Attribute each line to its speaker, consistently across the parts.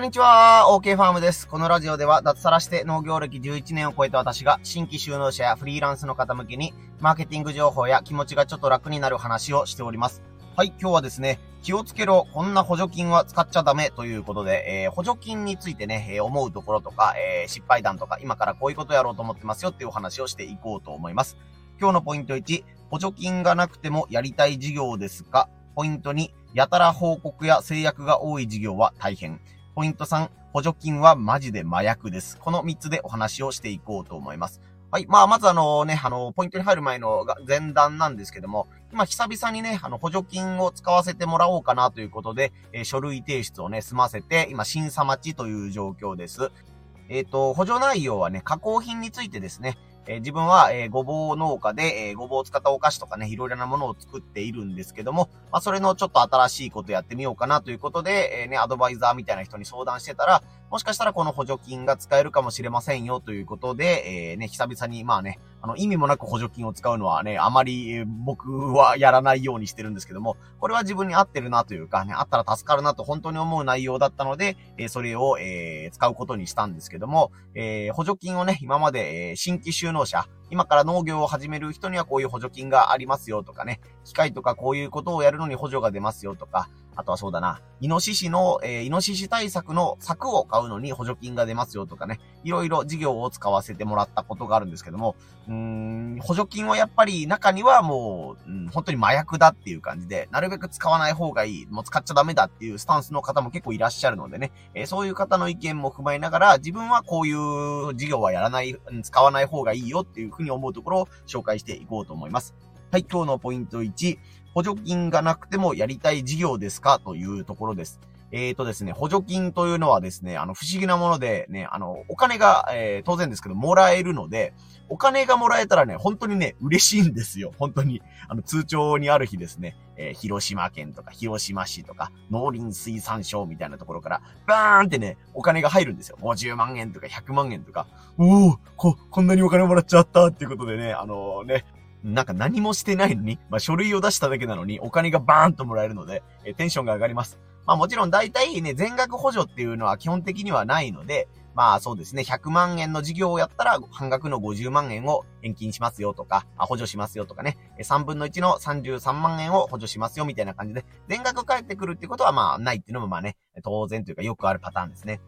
Speaker 1: こんにちは、OK ファームです。このラジオでは脱サラして農業歴11年を超えた私が新規収納者やフリーランスの方向けにマーケティング情報や気持ちがちょっと楽になる話をしております。はい、今日はですね、気をつけろ、こんな補助金は使っちゃダメということで、えー、補助金についてね、えー、思うところとか、えー、失敗談とか、今からこういうことやろうと思ってますよっていうお話をしていこうと思います。今日のポイント1、補助金がなくてもやりたい事業ですか？ポイント2、やたら報告や制約が多い事業は大変。ポイント3、補助金はマジで麻薬です。この3つでお話をしていこうと思います。はい。まあ、まずあのね、あの、ポイントに入る前の前段なんですけども、今久々にね、あの、補助金を使わせてもらおうかなということで、えー、書類提出をね、済ませて、今審査待ちという状況です。えっ、ー、と、補助内容はね、加工品についてですね、えー、自分は、えー、ごぼう農家で、えー、ごぼうを使ったお菓子とかね、いろいろなものを作っているんですけども、まあ、それのちょっと新しいことやってみようかなということで、えね、アドバイザーみたいな人に相談してたら、もしかしたらこの補助金が使えるかもしれませんよということで、えね、久々に、まあね、あの、意味もなく補助金を使うのはね、あまり僕はやらないようにしてるんですけども、これは自分に合ってるなというかね、あったら助かるなと本当に思う内容だったので、えそれを、えー、使うことにしたんですけども、えー、補助金をね、今まで、えー、新規収納者、今から農業を始める人にはこういう補助金がありますよとかね、機械とかこういうことをやるのに補助が出ますよとか、あとはそうだな、イノシシの、えー、イノシシ対策の柵を買うのに補助金が出ますよとかね、いろいろ事業を使わせてもらったことがあるんですけども、うーん、補助金はやっぱり中にはもう、うん、本当に麻薬だっていう感じで、なるべく使わない方がいい、もう使っちゃダメだっていうスタンスの方も結構いらっしゃるのでね、えー、そういう方の意見も踏まえながら、自分はこういう事業はやらない、使わない方がいいよっていうふうに思うところを紹介していこうと思います。はい、今日のポイント1、補助金がなくてもやりたい事業ですか？というところです。えっ、ー、とですね、補助金というのはですね、あの、不思議なものでね、あの、お金が、えー、当然ですけど、もらえるので、お金がもらえたらね、本当にね、嬉しいんですよ。本当に。あの、通帳にある日ですね、えー、広島県とか、広島市とか、農林水産省みたいなところから、バーンってね、お金が入るんですよ。50万円とか100万円とか、おおこ、こんなにお金もらっちゃったっていうことでね、あのー、ね、なんか何もしてないのに、まあ、書類を出しただけなのに、お金がバーンともらえるので、え、テンションが上がります。まあもちろん大体ね、全額補助っていうのは基本的にはないので、まあそうですね、100万円の事業をやったら半額の50万円を返金しますよとか、補助しますよとかね、3分の1の33万円を補助しますよみたいな感じで、全額返ってくるってことはまあないっていうのもまあね、当然というかよくあるパターンですね。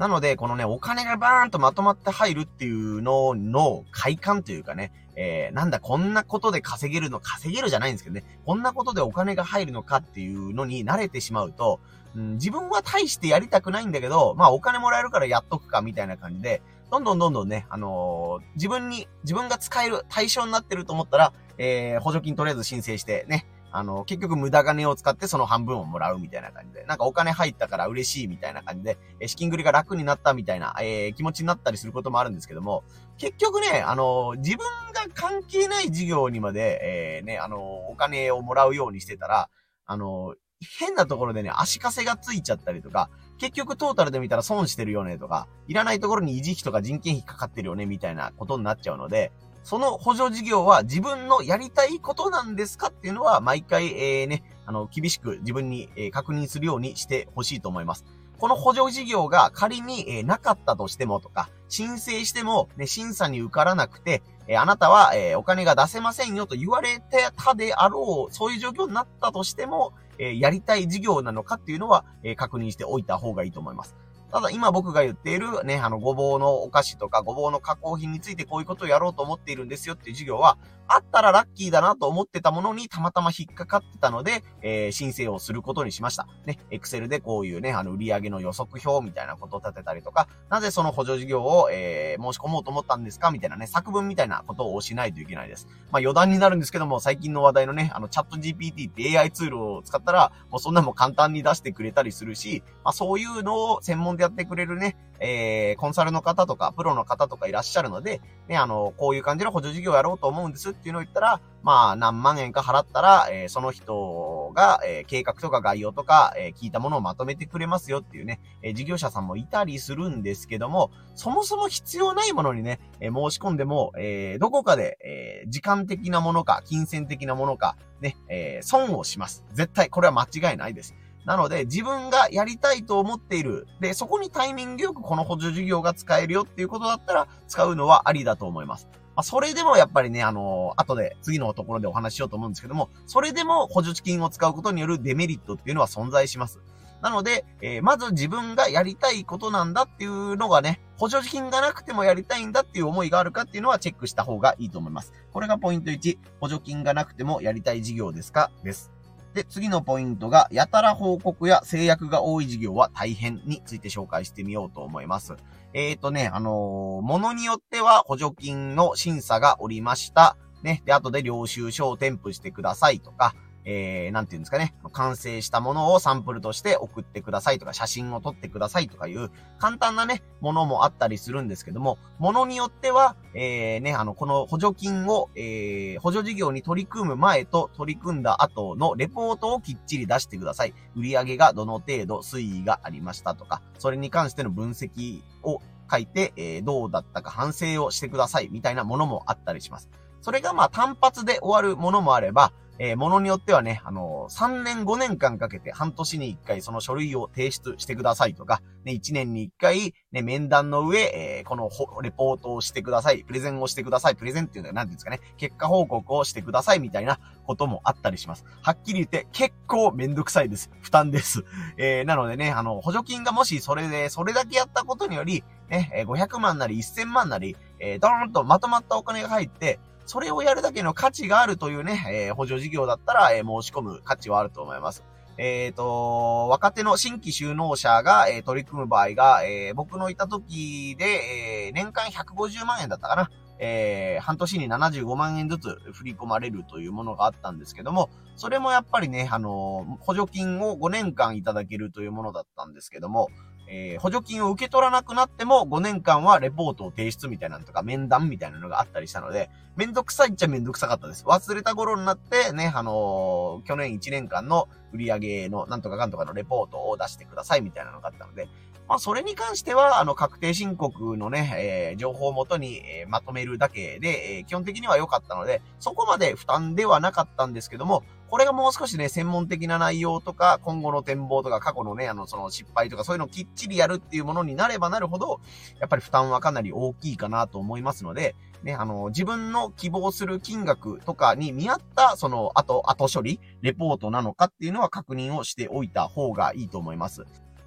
Speaker 1: なので、このね、お金がバーンとまとまって入るっていうのの快感というかね、えー、なんだ、こんなことで稼げるの、稼げるじゃないんですけどね、こんなことでお金が入るのかっていうのに慣れてしまうと、うん、自分は大してやりたくないんだけど、まあお金もらえるからやっとくかみたいな感じで、どんどんどんどんね、あのー、自分に、自分が使える対象になってると思ったら、えー、補助金とりあえず申請してね、あの、結局無駄金を使ってその半分をもらうみたいな感じで、なんかお金入ったから嬉しいみたいな感じで、え資金繰りが楽になったみたいな、えー、気持ちになったりすることもあるんですけども、結局ね、あの、自分が関係ない事業にまで、えー、ね、あの、お金をもらうようにしてたら、あの、変なところでね、足かせがついちゃったりとか、結局トータルで見たら損してるよねとか、いらないところに維持費とか人件費かかってるよねみたいなことになっちゃうので、その補助事業は自分のやりたいことなんですかっていうのは、毎回、えー、ね、あの、厳しく自分に、え、確認するようにしてほしいと思います。この補助事業が仮に、え、なかったとしてもとか、申請しても、ね、審査に受からなくて、え、あなたは、え、お金が出せませんよと言われてたであろう、そういう状況になったとしても、えやりたい事業なのかっていうのは、え確認しておいた方がいいと思います。ただ今僕が言っているね、あの、ごぼうのお菓子とかごぼうの加工品についてこういうことをやろうと思っているんですよっていう授業は、あったらラッキーだなと思ってたものにたまたま引っかかってたので、えー、申請をすることにしました。ね、エクセルでこういうね、あの、売上の予測表みたいなことを立てたりとか、なぜその補助事業を、えー、申し込もうと思ったんですか？みたいなね、作文みたいなことをしないといけないです。まあ余談になるんですけども、最近の話題のね、あの、チャット GPT って AI ツールを使ったら、もうそんなも簡単に出してくれたりするし、まあそういうのを専門でやってくれるね、えー、コンサルの方とか、プロの方とかいらっしゃるので、ね、あの、こういう感じの補助事業やろうと思うんですっていうのを言ったら、まあ、何万円か払ったら、えー、その人が、えー、計画とか概要とか、えー、聞いたものをまとめてくれますよっていうね、え事業者さんもいたりするんですけども、そもそも必要ないものにね、え申し込んでも、えどこかで、え時間的なものか、金銭的なものか、ね、え損をします。絶対、これは間違いないです。なので、自分がやりたいと思っている。で、そこにタイミングよくこの補助事業が使えるよっていうことだったら、使うのはありだと思います。まあ、それでもやっぱりね、あのー、後で次のところでお話ししようと思うんですけども、それでも補助金を使うことによるデメリットっていうのは存在します。なので、えー、まず自分がやりたいことなんだっていうのがね、補助金がなくてもやりたいんだっていう思いがあるかっていうのはチェックした方がいいと思います。これがポイント1、補助金がなくてもやりたい事業ですか？です。で、次のポイントが、やたら報告や制約が多い事業は大変について紹介してみようと思います。えっ、ー、とね、あのー、ものによっては補助金の審査がおりました。ね。で、後で領収書を添付してくださいとか、えー、なんていうんですかね、完成したものをサンプルとして送ってくださいとか、写真を撮ってくださいとかいう、簡単なね、ものもあったりするんですけども、ものによっては、えー、ね、あの、この補助金を、えー、補助事業に取り組む前と取り組んだ後のレポートをきっちり出してください。売上がどの程度推移がありましたとか、それに関しての分析を書いて、えー、どうだったか反省をしてくださいみたいなものもあったりします。それがまあ単発で終わるものもあれば、えー、ものによってはね、あのー、3年5年間かけて半年に1回その書類を提出してくださいとか、ね、1年に1回、ね、面談の上、えー、このレポートをしてください、プレゼンをしてください、プレゼンっていうのは何て言うんですかね、結果報告をしてくださいみたいなこともあったりします。はっきり言って結構めんどくさいです。負担です。えー、なのでね、あの、補助金がもしそれで、それだけやったことにより、ね、500万なり1000万なり、えー、ドーンとまとまったお金が入って、それをやるだけの価値があるというね、えー、補助事業だったら、えー、申し込む価値はあると思います。えっ、ー、と、若手の新規就農者が、えー、取り組む場合が、えー、僕のいた時で、え、年間150万円だったかな。え、半年に75万円ずつ振り込まれるというものがあったんですけども、それもやっぱりね、あの補助金を5年間いただけるというものだったんですけども、えー、補助金を受け取らなくなっても5年間はレポートを提出みたいなのとか面談みたいなのがあったりしたので、めんどくさいっちゃめんどくさかったです。忘れた頃になってね、あのー、去年1年間の売上のなんとかかんとかのレポートを出してくださいみたいなのがあったので、まあ、それに関しては、あの、確定申告のね、えー、情報をもとに、えー、まとめるだけで、えー、基本的には良かったので、そこまで負担ではなかったんですけども、これがもう少しね、専門的な内容とか、今後の展望とか、過去のね、あの、その失敗とか、そういうのをきっちりやるっていうものになればなるほど、やっぱり負担はかなり大きいかなと思いますので、ね、あの、自分の希望する金額とかに見合った、その、後、後処理、レポートなのかっていうのは確認をしておいた方がいいと思います。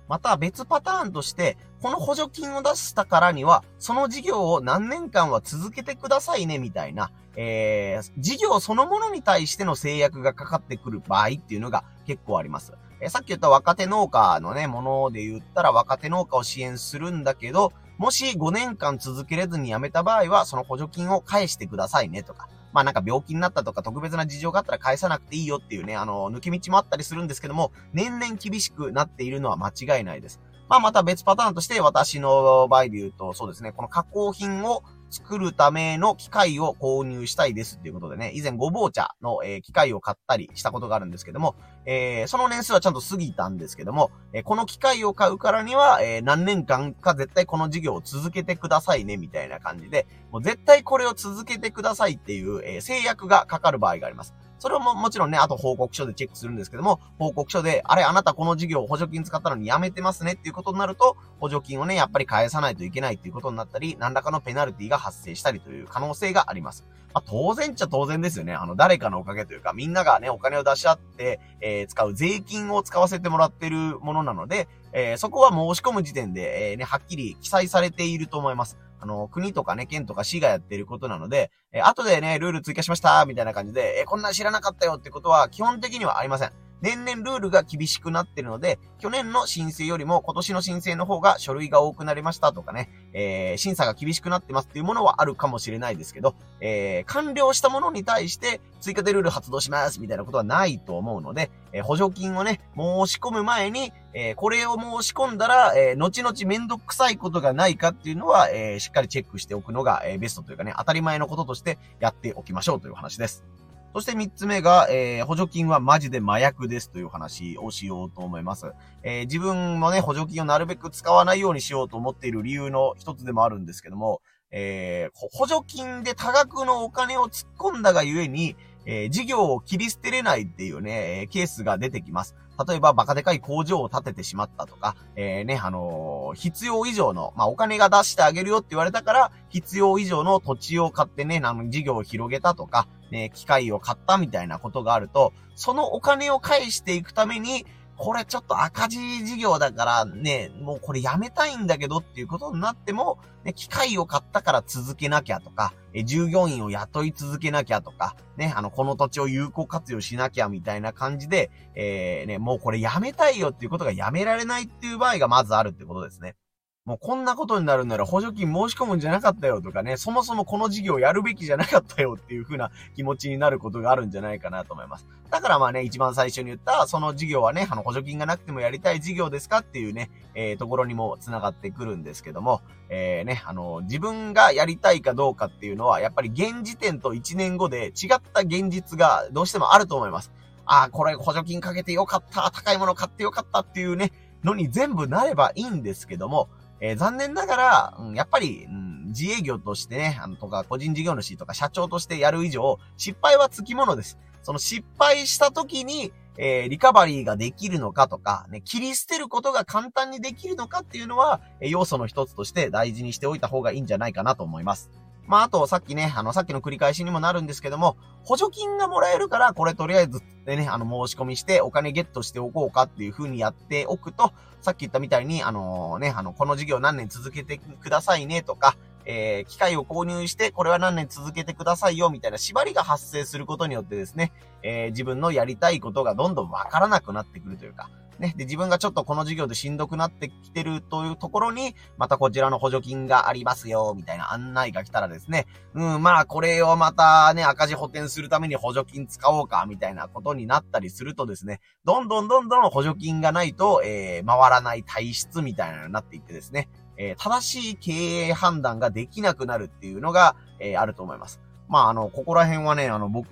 Speaker 1: また別パターンとして、この補助金を出したからには、その事業を何年間は続けてくださいね、みたいな、えー、事業そのものに対しての制約がかかってくる場合っていうのが結構あります。えー、さっき言った若手農家のね、もので言ったら若手農家を支援するんだけど、もし5年間続けれずに辞めた場合は、その補助金を返してくださいねとか、まあなんか病気になったとか特別な事情があったら返さなくていいよっていうね、あの、抜け道もあったりするんですけども、年々厳しくなっているのは間違いないです。まあまた別パターンとして私の場合で言うと、そうですね、この加工品を作るための機械を購入したいですっていうことでね、以前ごぼう茶の、えー、機械を買ったりしたことがあるんですけども、えー、その年数はちゃんと過ぎたんですけども、えー、この機械を買うからには、え何年間か絶対この事業を続けてくださいね、みたいな感じで、もう絶対これを続けてくださいっていう、え制約がかかる場合があります。それをももちろんね、あと報告書でチェックするんですけども、報告書で、あれ、あなたこの事業補助金使ったのにやめてますねっていうことになると、補助金をね、やっぱり返さないといけないっていうことになったり、何らかのペナルティが発生したりという可能性があります。まあ、当然っちゃ当然ですよね。あの、誰かのおかげというか、みんながね、お金を出し合って、えー、使う税金を使わせてもらってるものなので、えー、そこは申し込む時点で、えー、ね、はっきり記載されていると思います。あの、国とかね、県とか市がやってることなので、えー、後でね、ルール追加しました、みたいな感じで、えー、こんな知らなかったよってことは基本的にはありません。年々ルールが厳しくなってるので、去年の申請よりも今年の申請の方が書類が多くなりましたとかね、えー、審査が厳しくなってますっていうものはあるかもしれないですけど、えー、完了したものに対して追加でルール発動しますみたいなことはないと思うので、えー、補助金をね、申し込む前に、えー、これを申し込んだら、えー、後々めんどくさいことがないかっていうのは、えー、しっかりチェックしておくのが、えー、ベストというかね、当たり前のこととしてやっておきましょうという話です。そして三つ目が、えー、補助金はマジで麻薬ですという話をしようと思います。えー、自分もね、補助金をなるべく使わないようにしようと思っている理由の一つでもあるんですけども、えー、補助金で多額のお金を突っ込んだがゆえに、えー、事業を切り捨てれないっていうね、えケースが出てきます。例えば、バカでかい工場を建ててしまったとか、えー、ね、あのー、必要以上の、まあ、お金が出してあげるよって言われたから、必要以上の土地を買ってね、あの、事業を広げたとか、ね、機械を買ったみたいなことがあると、そのお金を返していくために、これちょっと赤字事業だからね、もうこれやめたいんだけどっていうことになっても、ね、機械を買ったから続けなきゃとか、え従業員を雇い続けなきゃとか、ね、あの、この土地を有効活用しなきゃみたいな感じで、えー、ね、もうこれやめたいよっていうことがやめられないっていう場合がまずあるってことですね。もうこんなことになるなら補助金申し込むんじゃなかったよとかね、そもそもこの事業やるべきじゃなかったよっていう風な気持ちになることがあるんじゃないかなと思います。だからまあね、一番最初に言った、その事業はね、あの補助金がなくてもやりたい事業ですかっていうね、えー、ところにも繋がってくるんですけども、えー、ね、あの、自分がやりたいかどうかっていうのは、やっぱり現時点と1年後で違った現実がどうしてもあると思います。ああ、これ補助金かけてよかった、高いもの買ってよかったっていうね、のに全部なればいいんですけども、えー、残念ながら、うん、やっぱり、うん、自営業としてね、あの、とか、個人事業主とか社長としてやる以上、失敗はつきものです。その失敗した時に、えー、リカバリーができるのかとか、ね、切り捨てることが簡単にできるのかっていうのは、えー、要素の一つとして大事にしておいた方がいいんじゃないかなと思います。まあ、あと、さっきね、あの、さっきの繰り返しにもなるんですけども、補助金がもらえるから、これとりあえずでね、あの、申し込みしてお金ゲットしておこうかっていう風にやっておくと、さっき言ったみたいに、あのー、ね、あの、この事業何年続けてくださいねとか、えー、機械を購入して、これは何年続けてくださいよ、みたいな縛りが発生することによってですね、えー、自分のやりたいことがどんどんわからなくなってくるというか、ね。で、自分がちょっとこの事業でしんどくなってきてるというところに、またこちらの補助金がありますよ、みたいな案内が来たらですね、うん、まあこれをまたね、赤字補填するために補助金使おうか、みたいなことになったりするとですね、どんどんどんどん補助金がないと、えー、回らない体質みたいなのになっていってですね、え、正しい経営判断ができなくなるっていうのが、え、あると思います。まあ、あの、ここら辺はね、あの、僕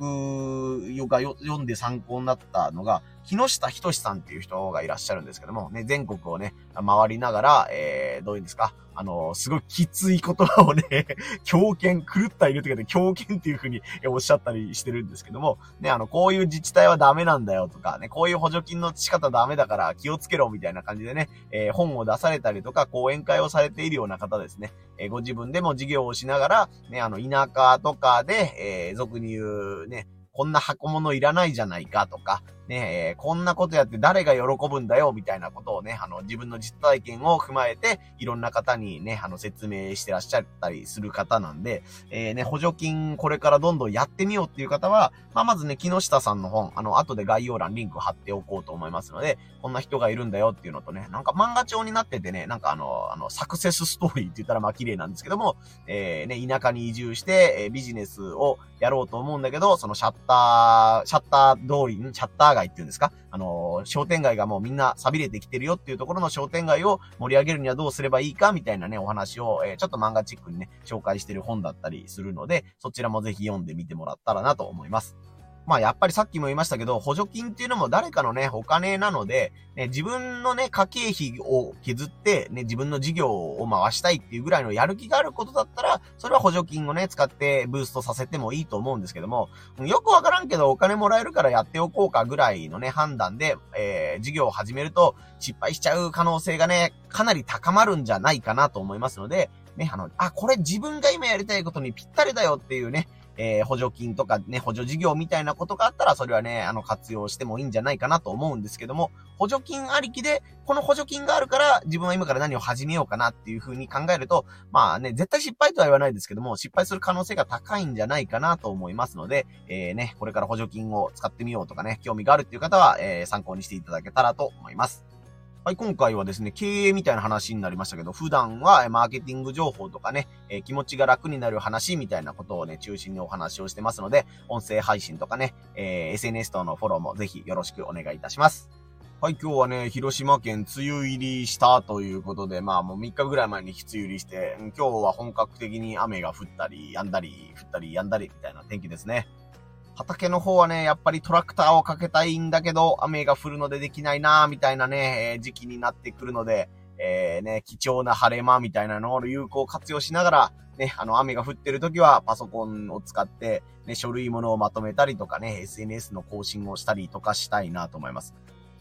Speaker 1: が読んで参考になったのが、木下仁さんっていう人がいらっしゃるんですけども、ね、全国をね、回りながら、えー、どういうんですか、あの、すごいきつい言葉をね、狂犬、狂った犬というかで狂犬っていう風におっしゃったりしてるんですけども、ね、あの、こういう自治体はダメなんだよとか、ね、こういう補助金の仕方ダメだから気をつけろみたいな感じでね、えー、本を出されたりとか、講演会をされているような方ですね、えー、ご自分でも事業をしながら、ね、あの、田舎とかで、えー、俗に言うね、こんな箱物いらないじゃないかとか、ね、えー、こんなことやって誰が喜ぶんだよ、みたいなことをね、あの、自分の実体験を踏まえて、いろんな方にね、あの、説明してらっしゃったりする方なんで、えー、ね、補助金これからどんどんやってみようっていう方は、まあ、まずね、木下さんの本、あの、後で概要欄リンク貼っておこうと思いますので、こんな人がいるんだよっていうのとね、なんか漫画帳になっててね、なんかあの、あの、サクセスストーリーって言ったらまあ綺麗なんですけども、えー、ね、田舎に移住して、え、ビジネスをやろうと思うんだけど、そのシャッター、シャッター通りに、シャッター街っていうんですか？あの、商店街がもうみんな錆びれてきてるよっていうところの商店街を盛り上げるにはどうすればいいかみたいなね、お話を、えー、ちょっと漫画チックにね、紹介してる本だったりするので、そちらもぜひ読んでみてもらったらなと思います。まあやっぱりさっきも言いましたけど、補助金っていうのも誰かのね、お金なので、ね、自分のね、家計費を削って、ね、自分の事業を回したいっていうぐらいのやる気があることだったら、それは補助金をね、使ってブーストさせてもいいと思うんですけども、よくわからんけどお金もらえるからやっておこうかぐらいのね、判断で、えー、事業を始めると失敗しちゃう可能性がね、かなり高まるんじゃないかなと思いますので、ね、あの、あ、これ自分が今やりたいことにぴったりだよっていうね、えー、補助金とかね、補助事業みたいなことがあったら、それはね、あの、活用してもいいんじゃないかなと思うんですけども、補助金ありきで、この補助金があるから、自分は今から何を始めようかなっていう風に考えると、まあね、絶対失敗とは言わないですけども、失敗する可能性が高いんじゃないかなと思いますので、えー、ね、これから補助金を使ってみようとかね、興味があるっていう方は、えー、参考にしていただけたらと思います。はい、今回はですね、経営みたいな話になりましたけど、普段はマーケティング情報とかね、え、気持ちが楽になる話みたいなことをね、中心にお話をしてますので、音声配信とかね、えー、SNS 等のフォローもぜひよろしくお願いいたします。はい、今日はね、広島県梅雨入りしたということで、まあもう3日ぐらい前に梅雨入りして、今日は本格的に雨が降ったり、止んだり、降ったり、止んだりみたいな天気ですね。畑の方はね、やっぱりトラクターをかけたいんだけど、雨が降るのでできないなみたいなね、え、時期になってくるので、えー、ね、貴重な晴れ間みたいなのを有効活用しながら、ね、あの、雨が降ってる時はパソコンを使って、ね、書類ものをまとめたりとかね、SNS の更新をしたりとかしたいなと思います。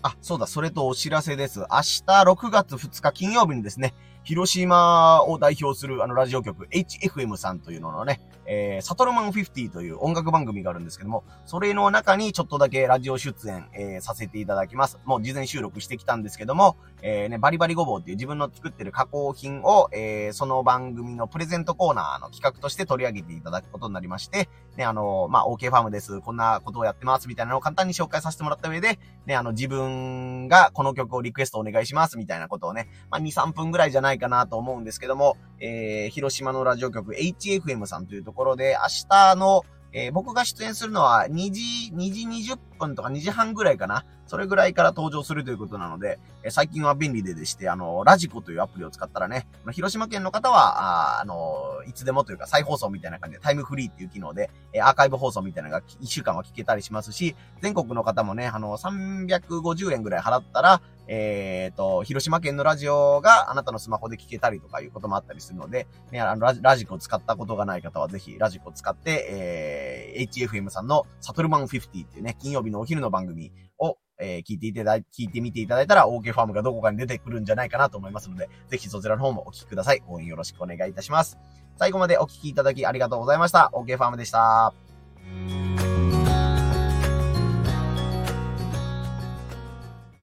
Speaker 1: あ、そうだ、それとお知らせです。明日6月2日金曜日にですね、広島を代表するあのラジオ局 HFM さんというののね、えー、サトルマン50という音楽番組があるんですけども、それの中にちょっとだけラジオ出演、えー、させていただきます。もう事前収録してきたんですけども、えー、ね、バリバリごぼうっていう自分の作ってる加工品を、えー、その番組のプレゼントコーナーの企画として取り上げていただくことになりまして、ね、あの、まあ、OK ファームです。こんなことをやってます。みたいなのを簡単に紹介させてもらった上で、ね、あの、自分がこの曲をリクエストお願いします。みたいなことをね、まあ、2、3分ぐらいじゃないないかなと思うんですけども、えー、広島のラジオ局 HFM さんというところで、明日の、えー、僕が出演するのは2時、2時20分とか2時半ぐらいかな。それぐらいから登場するということなので、え最近は便利ででして、あの、ラジコというアプリを使ったらね、広島県の方は、ああの、いつでもというか再放送みたいな感じでタイムフリーっていう機能で、えアーカイブ放送みたいなのが1週間は聞けたりしますし、全国の方もね、あの、350円ぐらい払ったら、えっ、ー、と、広島県のラジオがあなたのスマホで聞けたりとかいうこともあったりするので、ね、あのラジラジコを使ったことがない方はぜひラジコを使って、えー、HFM さんのサトルマン50っていうね、金曜日のお昼の番組を、えー、聞いていただい、聞いてみていただいたら、OK ファームがどこかに出てくるんじゃないかなと思いますので、ぜひそちらの方もお聞きください。応援よろしくお願いいたします。最後までお聞きいただきありがとうございました。OK ファームでした。